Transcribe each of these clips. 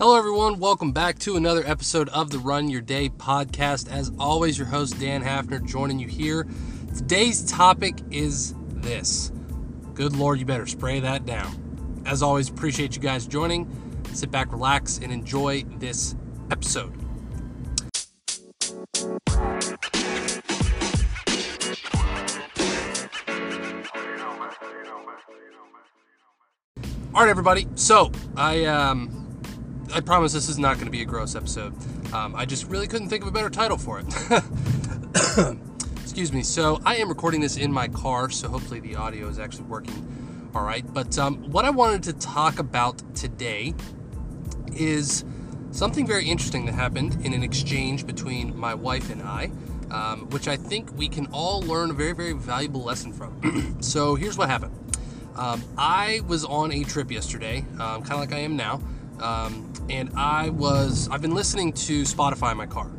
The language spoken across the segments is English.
Hello, everyone. Welcome back to another episode of the Run Your Day podcast. As always, your host, Dan Hafner, joining you here. Today's topic is this Good Lord, you better spray that down. As always, appreciate you guys joining. Sit back, relax, and enjoy this episode. All right, everybody. So I um, I promise this is not going to be a gross episode. Um, I just really couldn't think of a better title for it. Excuse me. So I am recording this in my car, so hopefully the audio is actually working all right. But um, what I wanted to talk about today is something very interesting that happened in an exchange between my wife and I. Um, which I think we can all learn a very, very valuable lesson from. so here's what happened. Um, I was on a trip yesterday, um, kind of like I am now, um, and I was I've been listening to Spotify in my car.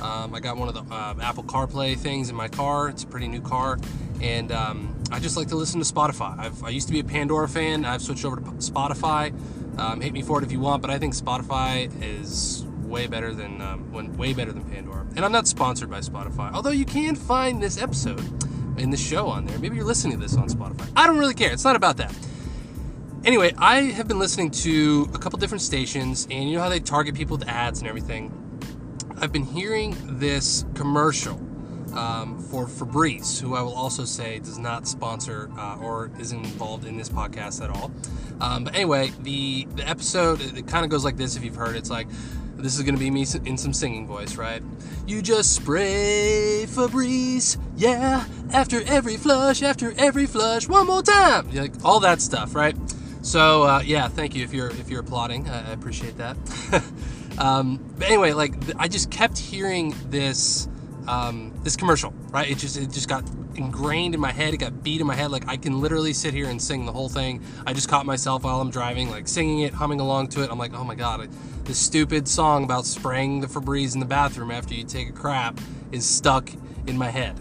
Um, I got one of the uh, Apple CarPlay things in my car. It's a pretty new car, and um, I just like to listen to Spotify. I've, i used to be a Pandora fan. I've switched over to Spotify. Um, hate me for it if you want, but I think Spotify is way better than um, way better than Pandora. And I'm not sponsored by Spotify, although you can find this episode in the show on there. Maybe you're listening to this on Spotify. I don't really care. It's not about that. Anyway, I have been listening to a couple different stations, and you know how they target people with ads and everything. I've been hearing this commercial um, for Febreze, who I will also say does not sponsor uh, or is involved in this podcast at all. Um, but anyway, the the episode it kind of goes like this. If you've heard, it's like this is going to be me in some singing voice, right? You just spray Febreze, yeah, after every flush, after every flush, one more time. Like all that stuff, right? So uh, yeah, thank you if you're if you're applauding. I, appreciate that. um, but anyway, like I just kept hearing this um, this commercial, right? It just it just got ingrained in my head. It got beat in my head. Like I can literally sit here and sing the whole thing. I just caught myself while I'm driving, like singing it, humming along to it. I'm like, oh my god, this stupid song about spraying the Febreze in the bathroom after you take a crap is stuck in my head.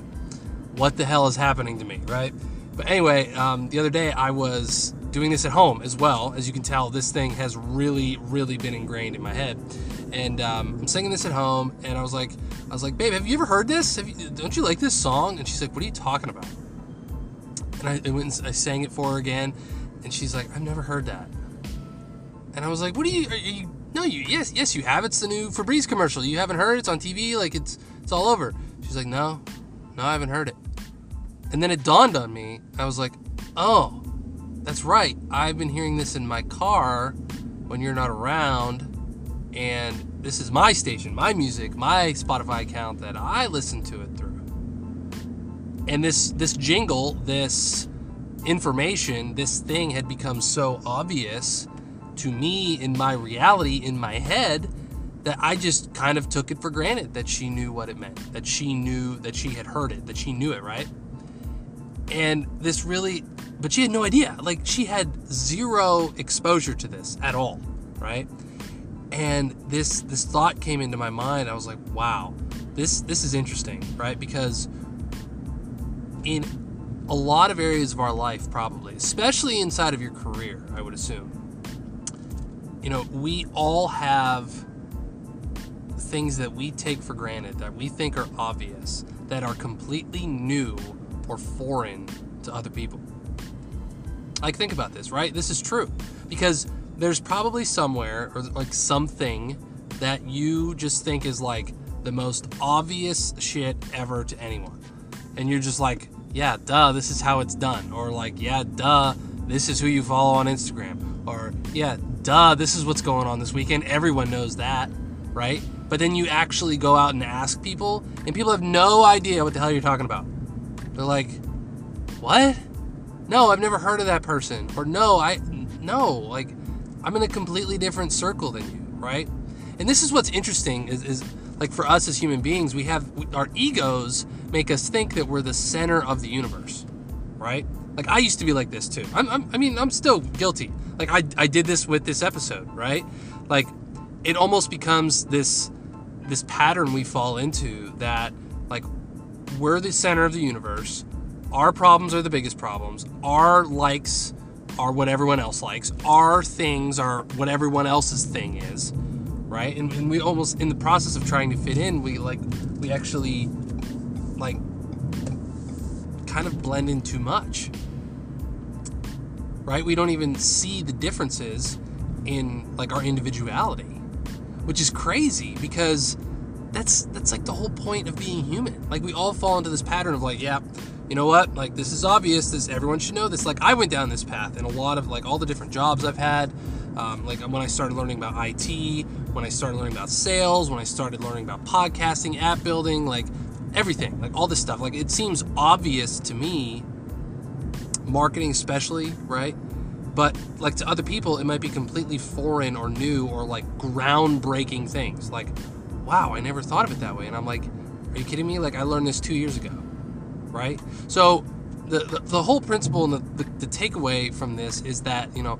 What the hell is happening to me, right? But anyway, um, the other day I was doing this at home as well. As you can tell, this thing has really, really been ingrained in my head. And um, I'm singing this at home, and I was like, I was like, babe, have you ever heard this? You, don't you like this song? And she's like, what are you talking about? And I, I went and I sang it for her again, and she's like, I've never heard that. And I was like, what are you? Are you no, you yes, yes, you have. It's the new Febreze commercial. You haven't heard it? It's on TV. Like it's it's all over. She's like, no, no, I haven't heard it. And then it dawned on me. I was like, oh, that's right. I've been hearing this in my car when you're not around. And this is my station, my music, my Spotify account that I listen to it through. And this this jingle, this information, this thing had become so obvious to me in my reality in my head that I just kind of took it for granted that she knew what it meant, that she knew that she had heard it, that she knew it, right? And this really, but she had no idea. Like she had zero exposure to this at all, right? And this this thought came into my mind. I was like, wow, this this is interesting, right? Because in a lot of areas of our life, probably, especially inside of your career, I would assume, you know, we all have things that we take for granted that we think are obvious that are completely new or foreign to other people. Like, think about this, right? This is true because there's probably somewhere or like something that you just think is like the most obvious shit ever to anyone. And you're just like, yeah, duh, this is how it's done. Or like, yeah, duh, this is who you follow on Instagram. Or, yeah, duh, this is what's going on this weekend. Everyone knows that, right? But then you actually go out and ask people, and people have no idea what the hell you're talking about. They're like, what? No, I've never heard of that person. Or no, I, no, like, I'm in a completely different circle than you, right? And this is what's interesting is, is like for us as human beings, we have our egos make us think that we're the center of the universe, right? Like I used to be like this too. I'm, I'm, i mean, I'm still guilty. Like I, I did this with this episode, right? Like it almost becomes this this pattern we fall into that like we're the center of the universe. Our problems are the biggest problems. Our likes are what everyone else likes. Our things are what everyone else's thing is, right? And, and we almost in the process of trying to fit in, we like we actually like kind of blend in too much. Right? We don't even see the differences in like our individuality, which is crazy because that's that's like the whole point of being human. Like we all fall into this pattern of like, yeah, you know what? Like this is obvious. This everyone should know this. Like I went down this path in a lot of like all the different jobs I've had. Um, like when I started learning about IT, when I started learning about sales, when I started learning about podcasting, app building, like everything, like all this stuff. Like it seems obvious to me, marketing especially, right? But like to other people, it might be completely foreign or new or like groundbreaking things. Like, wow, I never thought of it that way. And I'm like, are you kidding me? Like I learned this two years ago, right? So the the, the whole principle and the, the, the takeaway from this is that you know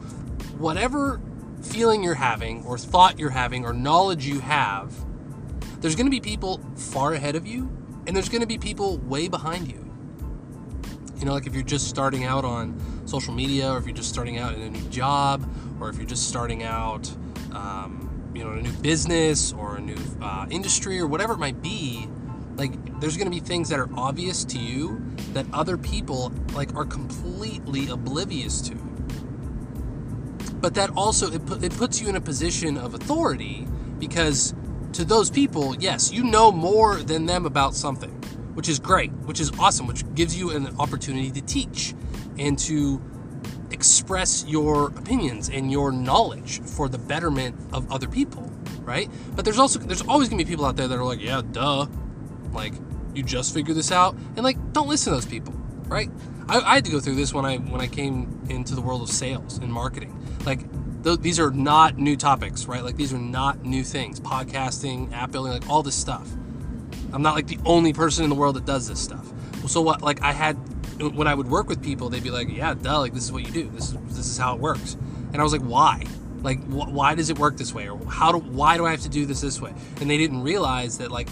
whatever feeling you're having or thought you're having or knowledge you have there's going to be people far ahead of you and there's going to be people way behind you you know like if you're just starting out on social media or if you're just starting out in a new job or if you're just starting out um, you know a new business or a new uh, industry or whatever it might be like there's going to be things that are obvious to you that other people like are completely oblivious to. But that also it, pu- it puts you in a position of authority because to those people yes you know more than them about something which is great which is awesome which gives you an opportunity to teach and to express your opinions and your knowledge for the betterment of other people right? But there's also there's always to be people out there that are like yeah duh. Like you just figured this out. And like don't listen to those people right? I, I had to go through this when i when i came into the world of sales and marketing. Like th- these are not new topics right? Like these are not new things. Podcasting app building like all this stuff. I'm not like the only person in the world that does this stuff. So what like i had when i would work with people they'd be like yeah duh like this is what you do this is this is how it works and i was like why like wh- why does it work this way or how do why do i have to do this this way and they didn't realize that like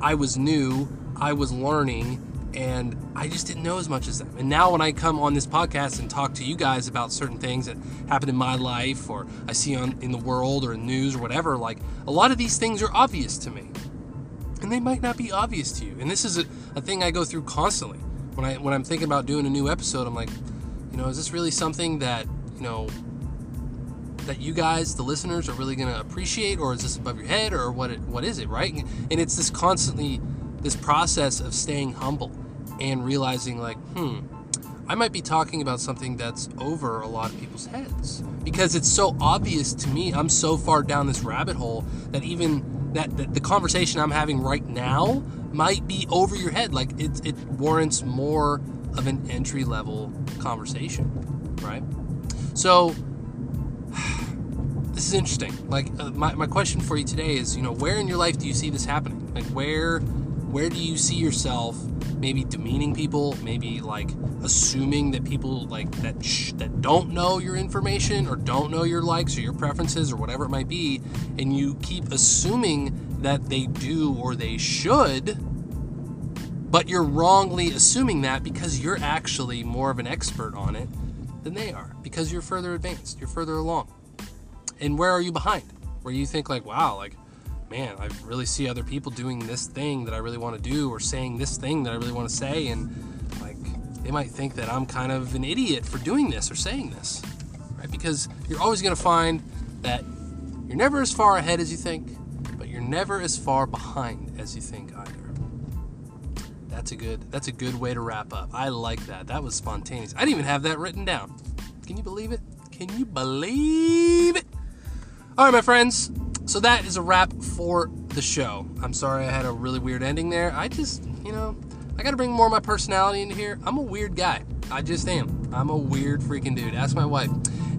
I was new, I was learning, and I just didn't know as much as them. And now when I come on this podcast and talk to you guys about certain things that happen in my life or I see on in the world or in news or whatever, like a lot of these things are obvious to me. And they might not be obvious to you. And this is a, a thing I go through constantly. When I when I'm thinking about doing a new episode, I'm like, you know, is this really something that, you know, that you guys, the listeners, are really going to appreciate, or is this above your head, or what? It, what is it, right? And it's this constantly, this process of staying humble and realizing, like, hmm, I might be talking about something that's over a lot of people's heads because it's so obvious to me. I'm so far down this rabbit hole that even that, that the conversation I'm having right now might be over your head. Like it, it warrants more of an entry level conversation, right? So this is interesting. Like uh, my, my question for you today is, you know, where in your life do you see this happening? Like where where do you see yourself maybe demeaning people, maybe like assuming that people like that sh- that don't know your information or don't know your likes or your preferences or whatever it might be, and you keep assuming that they do or they should, but you're wrongly assuming that because you're actually more of an expert on it than they are because you're further advanced, you're further along. And where are you behind? Where you think like wow like man i really see other people doing this thing that i really want to do or saying this thing that i really want to say and like they might think that i'm kind of an idiot for doing this or saying this right? Because you're always going to find that you're never as far ahead as you think never as far behind as you think either that's a good that's a good way to wrap up i like that that was spontaneous i didn't even have that written down can you believe it can you believe it all right, my friends. So that is a wrap for the show. I'm sorry I had a really weird ending there. I just, you know, I got to bring more of my personality into here. I'm a weird guy. I just am. I'm a weird freaking dude. Ask my wife.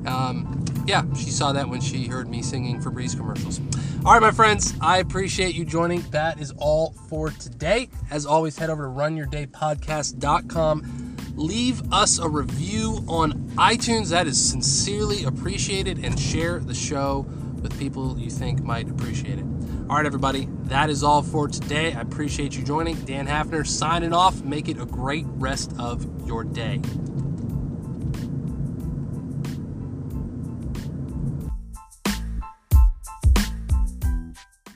Um, yeah, she saw that when she heard me singing Febreze commercials. All right, my friends, I appreciate you joining. That is all for today. As always, head over to runyourdaypodcast.com. Leave us a review on iTunes. That is sincerely appreciated. And share the show with people you think might appreciate it. All right, everybody, that is all for today. I appreciate you joining. Dan Hafner signing off. Make it a great rest of your day.